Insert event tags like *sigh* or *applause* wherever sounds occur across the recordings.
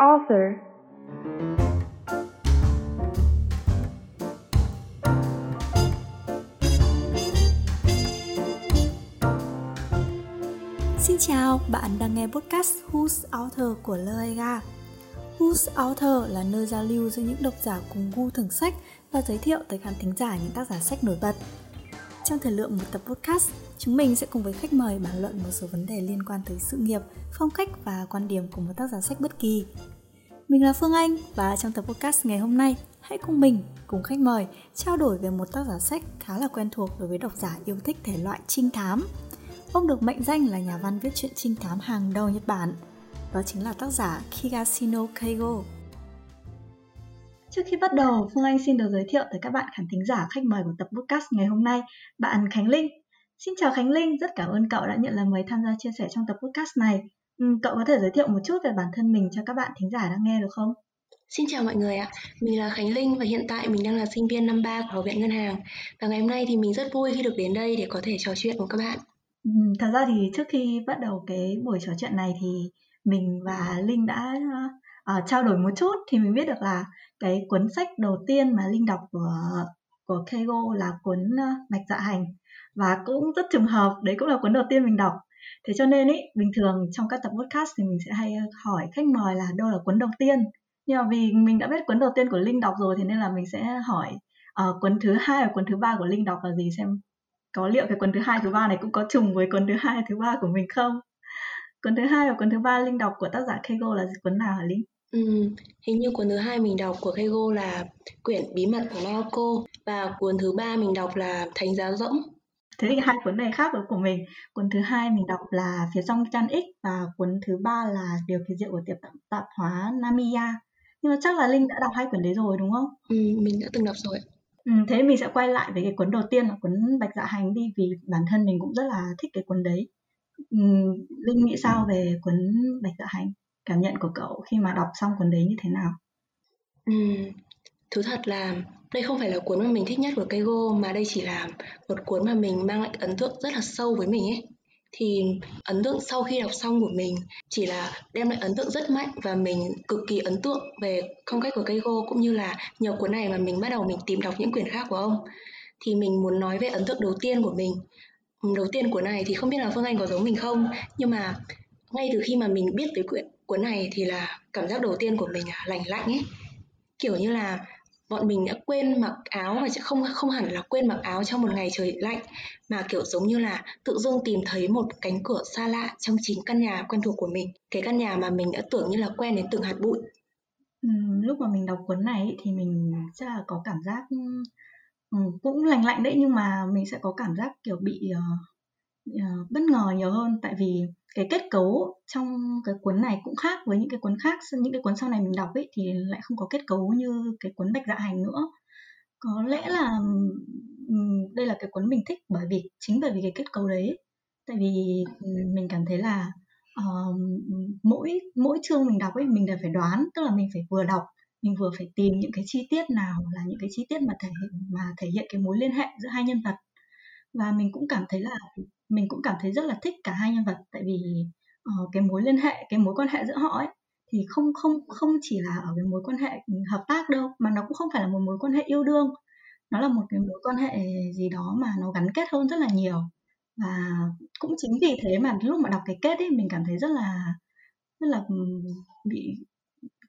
author? Xin chào, bạn đang nghe podcast Who's Author của Loega. Who's Author là nơi giao lưu giữa những độc giả cùng gu thưởng sách và giới thiệu tới khán thính giả những tác giả sách nổi bật. Trong thời lượng một tập podcast, chúng mình sẽ cùng với khách mời bàn luận một số vấn đề liên quan tới sự nghiệp, phong cách và quan điểm của một tác giả sách bất kỳ. Mình là Phương Anh và trong tập podcast ngày hôm nay, hãy cùng mình, cùng khách mời trao đổi về một tác giả sách khá là quen thuộc đối với độc giả yêu thích thể loại trinh thám. Ông được mệnh danh là nhà văn viết truyện trinh thám hàng đầu Nhật Bản. Đó chính là tác giả Kigashino Keigo. Trước khi bắt đầu, Phương Anh xin được giới thiệu tới các bạn khán thính giả khách mời của tập podcast ngày hôm nay, bạn Khánh Linh. Xin chào Khánh Linh, rất cảm ơn cậu đã nhận lời mời tham gia chia sẻ trong tập podcast này. Ừ, cậu có thể giới thiệu một chút về bản thân mình cho các bạn thính giả đang nghe được không? Xin chào mọi người ạ, mình là Khánh Linh và hiện tại mình đang là sinh viên năm 3 của Học viện Ngân hàng. Và ngày hôm nay thì mình rất vui khi được đến đây để có thể trò chuyện cùng các bạn. Ừ, Thật ra thì trước khi bắt đầu cái buổi trò chuyện này thì mình và Linh đã uh, trao đổi một chút thì mình biết được là cái cuốn sách đầu tiên mà Linh đọc của của Keigo là cuốn uh, Bạch Dạ Hành. Và cũng rất trùng hợp đấy cũng là cuốn đầu tiên mình đọc thế cho nên ý bình thường trong các tập podcast thì mình sẽ hay ờ, hỏi khách mời là đâu là cuốn đầu tiên? Nhưng mà vì mình đã biết cuốn đầu tiên của linh đọc rồi thì nên là mình sẽ hỏi uh, cuốn thứ hai và cuốn thứ ba của linh đọc là gì xem có liệu cái cuốn thứ hai thứ ba này cũng có trùng với cuốn thứ hai thứ ba của mình không? Cuốn thứ hai và cuốn thứ ba linh đọc của tác giả Keigo là cuốn nào hả linh? Ừ, hình như cuốn thứ hai mình đọc của Keigo là quyển bí mật của Naoko và cuốn thứ ba mình đọc là Thánh giáo rỗng thế thì hai cuốn này khác với của mình. Cuốn thứ hai mình đọc là phía trong chăn x và cuốn thứ ba là điều kỳ diệu của tiệp tạp, tạp hóa Namiya. Nhưng mà chắc là linh đã đọc hai cuốn đấy rồi đúng không? Ừ, mình đã từng đọc rồi ừ, thế mình sẽ quay lại với cái cuốn đầu tiên là cuốn bạch dạ hành đi vì bản thân mình cũng rất là thích cái cuốn đấy. Ừ, linh nghĩ sao về cuốn bạch dạ hành? Cảm nhận của cậu khi mà đọc xong cuốn đấy như thế nào? Ừ, thú thật là đây không phải là cuốn mà mình thích nhất của Keigo mà đây chỉ là một cuốn mà mình mang lại ấn tượng rất là sâu với mình ấy. Thì ấn tượng sau khi đọc xong của mình chỉ là đem lại ấn tượng rất mạnh và mình cực kỳ ấn tượng về phong cách của Keigo cũng như là nhờ cuốn này mà mình bắt đầu mình tìm đọc những quyển khác của ông. Thì mình muốn nói về ấn tượng đầu tiên của mình. Đầu tiên cuốn này thì không biết là Phương Anh có giống mình không, nhưng mà ngay từ khi mà mình biết tới quyển, cuốn này thì là cảm giác đầu tiên của mình là lành lạnh ấy. Kiểu như là bọn mình đã quên mặc áo và không không hẳn là quên mặc áo trong một ngày trời lạnh mà kiểu giống như là tự dưng tìm thấy một cánh cửa xa lạ trong chính căn nhà quen thuộc của mình cái căn nhà mà mình đã tưởng như là quen đến từng hạt bụi. Ừ, lúc mà mình đọc cuốn này thì mình chắc là có cảm giác ừ, cũng lành lạnh đấy nhưng mà mình sẽ có cảm giác kiểu bị uh, uh, bất ngờ nhiều hơn. Tại vì cái kết cấu trong cái cuốn này cũng khác với những cái cuốn khác. Những cái cuốn sau này mình đọc ấy thì lại không có kết cấu như cái cuốn bạch dạ hành nữa. Có lẽ là đây là cái cuốn mình thích bởi vì chính bởi vì cái kết cấu đấy. Tại vì mình cảm thấy là uh, mỗi mỗi chương mình đọc ấy mình đều phải đoán. Tức là mình phải vừa đọc mình vừa phải tìm những cái chi tiết nào là những cái chi tiết mà thể mà thể hiện cái mối liên hệ giữa hai nhân vật. Và mình cũng cảm thấy là mình cũng cảm thấy rất là thích cả hai nhân vật. Tại vì uh, cái mối liên hệ cái mối quan hệ giữa họ ấy thì không không không chỉ là ở cái mối quan hệ hợp tác đâu mà nó cũng không phải là một mối quan hệ yêu đương. Nó là một cái mối quan hệ gì đó mà nó gắn kết hơn rất là nhiều. Và cũng chính vì thế mà lúc mà đọc cái kết ấy mình cảm thấy rất là rất là bị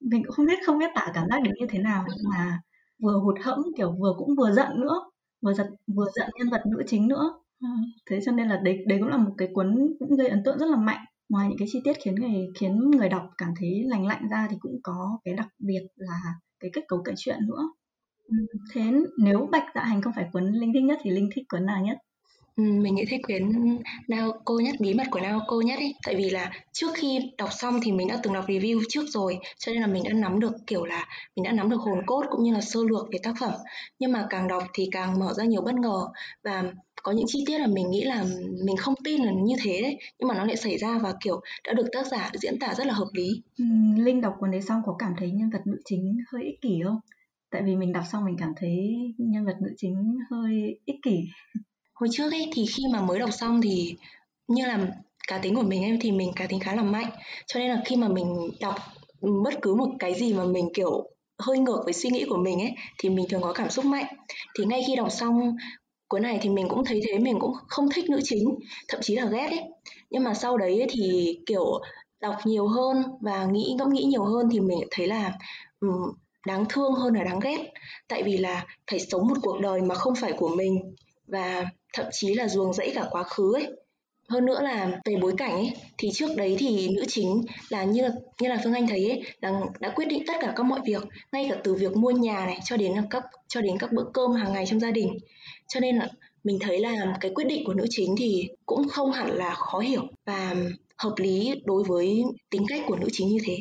mình cũng không biết không biết tả cảm giác đến như thế nào. Mà vừa hụt hẫng kiểu vừa cũng vừa giận nữa vừa giận vừa giận nhân vật nữ chính nữa. Ờ, thế cho nên là đấy đấy cũng là một cái cuốn cũng gây ấn tượng rất là mạnh. Ngoài những cái chi tiết khiến người khiến người đọc cảm thấy lành lạnh ra thì cũng có cái đặc biệt là cái kết cấu kể chuyện nữa. Thế nếu bạch dạ hành không phải cuốn linh thích nhất thì linh thích cuốn nào nhất? Ừ, mình nghĩ thích quyển Naoko nhất, bí mật của Naoko nhất ấy. Tại vì là trước khi đọc xong thì mình đã từng đọc review trước rồi, cho nên là mình đã nắm được kiểu là mình đã nắm được hồn cốt cũng như là sơ lược về tác phẩm. Nhưng mà càng đọc thì càng mở ra nhiều bất ngờ. Và có những chi tiết là mình nghĩ là mình không tin là như thế đấy, nhưng mà nó lại xảy ra và kiểu đã được tác giả diễn tả rất là hợp lý. Ừ, Linh đọc cuốn đấy xong có cảm thấy nhân vật nữ chính hơi ích kỷ không? Tại vì mình đọc xong mình cảm thấy nhân vật nữ chính hơi ích kỷ hồi trước ấy thì khi mà mới đọc xong thì như là cá tính của mình em thì mình cá tính khá là mạnh cho nên là khi mà mình đọc bất cứ một cái gì mà mình kiểu hơi ngược với suy nghĩ của mình ấy thì mình thường có cảm xúc mạnh thì ngay khi đọc xong cuốn này thì mình cũng thấy thế mình cũng không thích nữ chính thậm chí là ghét ấy. Nhưng mà sau đấy thì kiểu đọc nhiều hơn và nghĩ ngẫm nghĩ nhiều hơn thì mình thấy là um, đáng thương hơn là đáng ghét. Tại vì là phải sống một cuộc đời mà không phải của mình và thậm chí là ruồng rẫy cả quá khứ ấy. Hơn nữa là về bối cảnh ấy thì trước đấy thì nữ chính là như như là phương anh thấy ấy là đã quyết định tất cả các mọi việc ngay cả từ việc mua nhà này cho đến các cho đến các bữa cơm hàng ngày trong gia đình cho nên là mình thấy là cái quyết định của nữ chính thì cũng không hẳn là khó hiểu và hợp lý đối với tính cách của nữ chính như thế.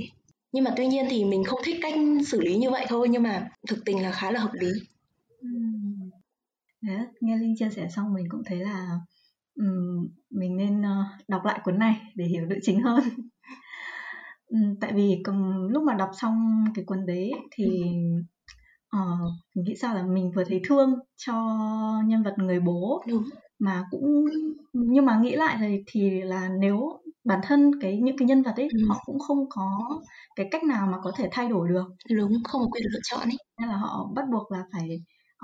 Nhưng mà tuy nhiên thì mình không thích cách xử lý như vậy thôi nhưng mà thực tình là khá là hợp lý. Đấy, nghe linh chia sẻ xong mình cũng thấy là um, mình nên uh, đọc lại cuốn này để hiểu nữ chính hơn. *laughs* Um, tại vì lúc mà đọc xong cái cuốn đấy thì mình nghĩ sao là mình vừa thấy thương cho nhân vật người bố Đúng. mà cũng nhưng mà nghĩ lại thì thì là nếu bản thân cái những cái nhân vật ấy ừ. họ cũng không có cái cách nào mà có thể thay đổi được đúng không có quyền lựa chọn ấy nên là họ bắt buộc là phải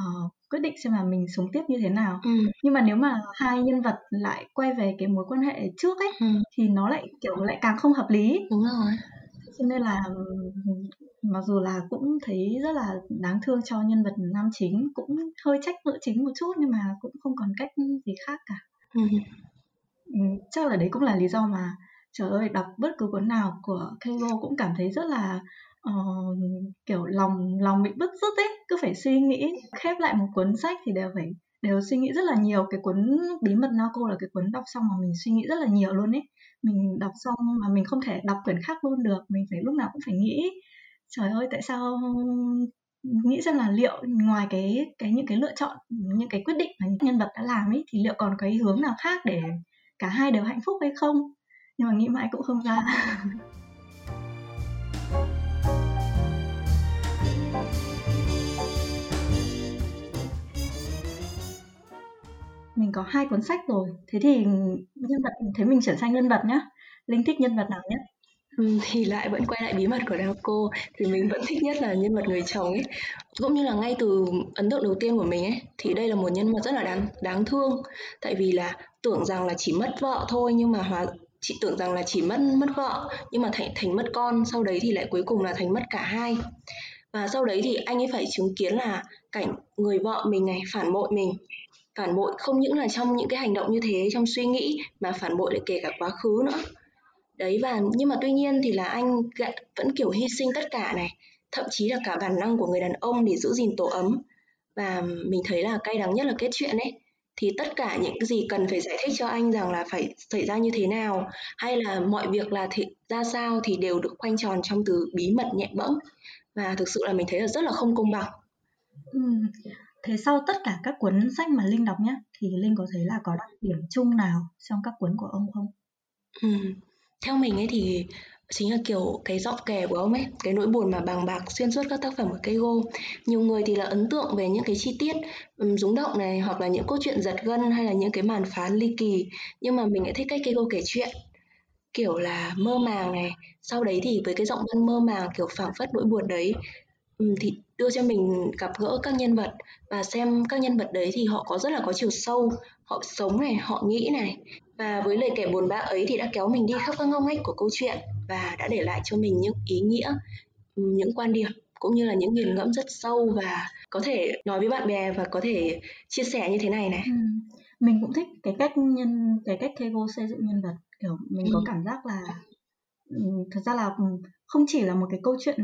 uh, quyết định xem là mình sống tiếp như thế nào ừ. nhưng mà nếu mà hai nhân vật lại quay về cái mối quan hệ trước ấy ừ. thì nó lại kiểu lại càng không hợp lý đúng rồi cho nên là mặc dù là cũng thấy rất là đáng thương cho nhân vật nam chính cũng hơi trách nữ chính một chút nhưng mà cũng không còn cách gì khác cả. Ừ. Ừ, chắc là đấy cũng là lý do mà trời ơi đọc bất cứ cuốn nào của Keigo cũng cảm thấy rất là uh, kiểu lòng lòng bị bứt rứt ấy cứ phải suy nghĩ khép lại một cuốn sách thì đều phải đều suy nghĩ rất là nhiều. Cái cuốn bí mật Naoko là cái cuốn đọc xong mà mình suy nghĩ rất là nhiều luôn ấy. Mình đọc xong mà mình không thể đọc quyển khác luôn được mình phải lúc nào cũng phải nghĩ trời ơi, tại sao nghĩ xem là liệu ngoài cái cái những cái lựa chọn, những cái quyết định mà những nhân vật đã làm ấy, thì liệu còn cái hướng nào khác để cả hai đều hạnh phúc hay không? Nhưng mà nghĩ mãi cũng không ra. *laughs* Mình có hai cuốn sách rồi, thế thì nhân vật, thế mình chuyển sang nhân vật nhá. Linh thích nhân vật nào nhất? Ừ, thì lại vẫn quay lại bí mật của cô. Thì mình vẫn thích nhất là nhân vật người chồng ấy. Cũng như là ngay từ ấn tượng đầu tiên của mình ấy, thì đây là một nhân vật rất là đáng đáng thương. Tại vì là tưởng rằng là chỉ mất vợ thôi, nhưng mà hóa, chị tưởng rằng là chỉ mất mất vợ, nhưng mà thành thành mất con, sau đấy thì lại cuối cùng là thành mất cả hai. Và sau đấy thì anh ấy phải chứng kiến là cảnh người vợ mình này phản bội mình. Phản bội không những là trong những cái hành động như thế, trong suy nghĩ, mà phản bội lại kể cả quá khứ nữa đấy và nhưng mà tuy nhiên thì là anh vẫn kiểu hy sinh tất cả này thậm chí là cả bản năng của người đàn ông để giữ gìn tổ ấm và mình thấy là cay đắng nhất là kết chuyện ấy thì tất cả những cái gì cần phải giải thích cho anh rằng là phải xảy ra như thế nào hay là mọi việc là thì, ra sao thì đều được khoanh tròn trong từ bí mật nhẹ bẫng và thực sự là mình thấy là rất là không công bằng. Ừ. Thế sau tất cả các cuốn sách mà Linh đọc nhé thì Linh có thấy là có đặc điểm chung nào trong các cuốn của ông không? Ừ. Theo mình ấy thì chính là kiểu cái giọng kể của ông ấy cái nỗi buồn mà bàng bạc xuyên suốt các tác phẩm của Keigo. Nhiều người thì là ấn tượng về những cái chi tiết um, rúng động này hoặc là những câu chuyện giật gân hay là những cái màn phán ly kỳ. Nhưng mà mình lại thích cách Keigo kể chuyện kiểu là mơ màng này. Sau đấy thì với cái giọng văn mơ màng kiểu phảng phất nỗi buồn đấy um, thì đưa cho mình gặp gỡ các nhân vật. Và xem các nhân vật đấy thì họ có rất là có chiều sâu họ sống này họ nghĩ này và với lời kể buồn bã ấy thì đã kéo mình đi khắp các ngóc ngách của câu chuyện và đã để lại cho mình những ý nghĩa, những quan điểm cũng như là những nghiền ngẫm rất sâu và có thể nói với bạn bè và có thể chia sẻ như thế này này. Ừ. Mình cũng thích cái cách nhân cái cách Keigo xây dựng nhân vật kiểu mình ừ. có cảm giác là thật ra là không chỉ là một cái câu chuyện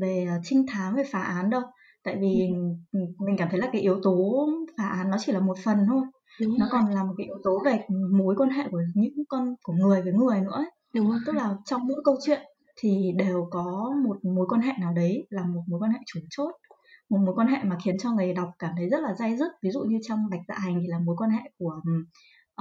về trinh thám về phá án đâu tại vì ừ. mình cảm thấy là cái yếu tố phá án nó chỉ là một phần thôi Đúng nó rồi. còn là một cái yếu tố về mối quan hệ của những con của người với người nữa ấy. Đúng rồi. tức là trong mỗi câu chuyện thì đều có một mối quan hệ nào đấy là một mối quan hệ chủ chốt một mối quan hệ mà khiến cho người đọc cảm thấy rất là dai dứt ví dụ như trong bạch dạ hành thì là mối quan hệ của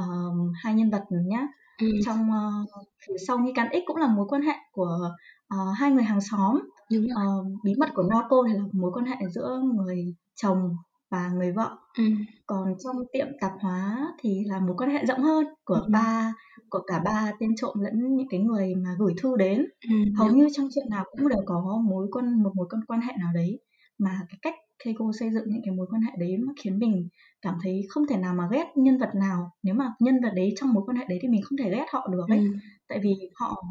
uh, hai nhân vật nhá ừ. trong uh, phía sau nghi can x cũng là mối quan hệ của uh, hai người hàng xóm uh, bí mật của Naoko thì là mối quan hệ giữa người chồng và người vợ ừ. còn trong tiệm tạp hóa thì là mối quan hệ rộng hơn của ừ. ba của cả ba tên trộm lẫn những cái người mà gửi thư đến ừ, hầu như trong chuyện nào cũng đều có mối quan một mối quan quan hệ nào đấy mà cái cách Keiko xây dựng những cái mối quan hệ đấy mà khiến mình cảm thấy không thể nào mà ghét nhân vật nào nếu mà nhân vật đấy trong mối quan hệ đấy thì mình không thể ghét họ được ấy ừ. tại vì họ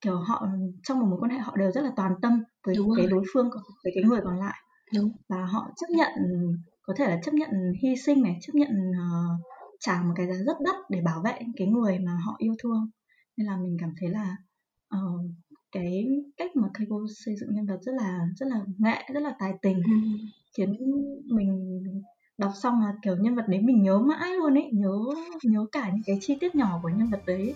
kiểu họ trong một mối quan hệ họ đều rất là toàn tâm với Đúng cái rồi. đối phương với cái người còn lại Đúng. và họ chấp nhận có thể là chấp nhận hy sinh này chấp nhận uh, trả một cái giá rất đắt để bảo vệ cái người mà họ yêu thương nên là mình cảm thấy là uh, cái cách mà Keiko xây dựng nhân vật rất là rất là nghệ rất là tài tình. Ừ. khiến mình đọc xong là kiểu nhân vật đấy mình nhớ mãi luôn ấy nhớ nhớ cả những cái chi tiết nhỏ của nhân vật đấy.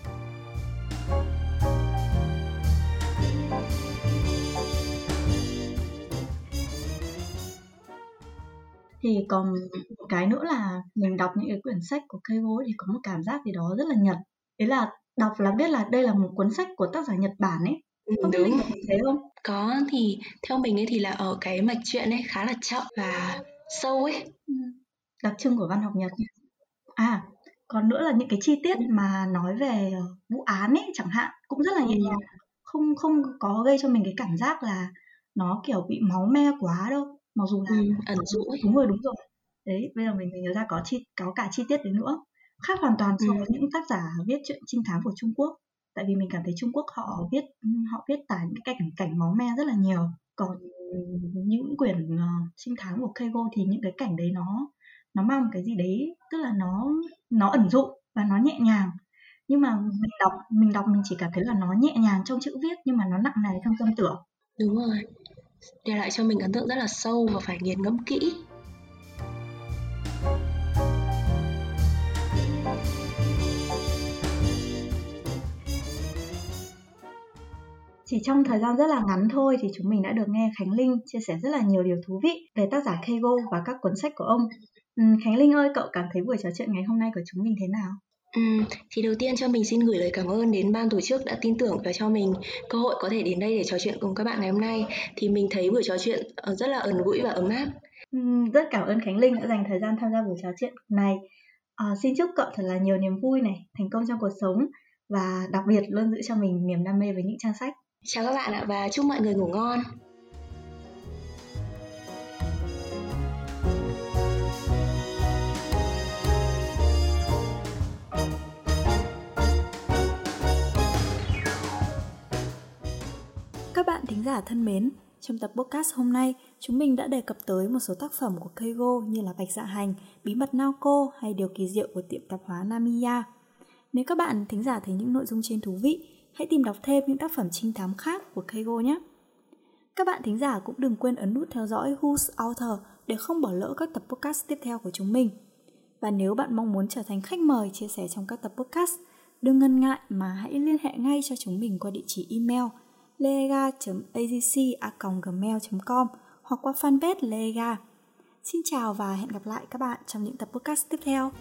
Thì còn một cái nữa là mình đọc những cái quyển sách của Keiko thì có một cảm giác gì đó rất là Nhật. Đấy là đọc là biết là đây là một cuốn sách của tác giả Nhật Bản ấy ừ, không đúng. thế không? Có thì theo mình ấy thì là ở cái mạch truyện ấy khá là chậm và sâu ấy. Ừ, đặc trưng của văn học Nhật à còn nữa là những cái chi tiết mà nói về ờ, vụ án ấy chẳng hạn cũng rất là nhẹ nhàng. Không không có gây cho mình cái cảm giác là nó kiểu bị máu me quá đâu. Mặc dù là ừ, ẩn dụ ấy. đúng rồi đúng rồi. Đấy bây giờ mình mới nhớ ra có chi có cả chi tiết đấy nữa. Khác hoàn toàn so với ừ. những tác giả viết truyện trinh thám của Trung Quốc tại vì mình cảm thấy Trung Quốc họ viết họ viết tả những cái cảnh cảnh máu me rất là nhiều. Còn những quyển uh, trinh thám của Keiko thì những cái cảnh đấy nó nó mang một cái gì đấy tức là nó nó ẩn dụ và nó nhẹ nhàng. Nhưng mà mình đọc mình đọc mình chỉ cảm thấy là nó nhẹ nhàng trong chữ viết nhưng mà nó nặng nề trong tâm tưởng. Đúng rồi. Để lại cho mình ấn tượng rất là sâu và phải nghiền ngẫm kỹ. Chỉ trong thời gian rất là ngắn thôi thì chúng mình đã được nghe Khánh Linh chia sẻ rất là nhiều điều thú vị về tác giả Keigo và các cuốn sách của ông. Khánh Linh ơi, cậu cảm thấy buổi trò chuyện ngày hôm nay của chúng mình thế nào? Ừ, thì đầu tiên cho mình xin gửi lời cảm ơn đến ban tổ chức đã tin tưởng và cho mình cơ hội có thể đến đây để trò chuyện cùng các bạn ngày hôm nay. Thì mình thấy buổi trò chuyện ờ, rất là ẩn gũi và ấm áp. Ừ, rất cảm ơn Khánh Linh đã dành thời gian tham gia buổi trò chuyện này. À, xin chúc cậu thật là nhiều niềm vui này, thành công trong cuộc sống và đặc biệt luôn giữ cho mình niềm đam mê với những trang sách. Chào các bạn ạ và chúc mọi người ngủ ngon. Các bạn thính giả thân mến, trong tập podcast hôm nay, chúng mình đã đề cập tới một số tác phẩm của Keigo như là Bạch Dạ Hành, Bí mật Naoko hay Điều kỳ diệu của tiệm tạp hóa Namiya. Nếu các bạn thính giả thấy những nội dung trên thú vị, hãy tìm đọc thêm những tác phẩm trinh thám khác của Keigo nhé. Các bạn thính giả cũng đừng quên ấn nút theo dõi Who's Author để không bỏ lỡ các tập podcast tiếp theo của chúng mình. Và nếu bạn mong muốn trở thành khách mời chia sẻ trong các tập podcast, đừng ngần ngại mà hãy liên hệ ngay cho chúng mình qua địa chỉ email lega.agc.gmail.com hoặc qua fanpage Lega. Xin chào và hẹn gặp lại các bạn trong những tập podcast tiếp theo.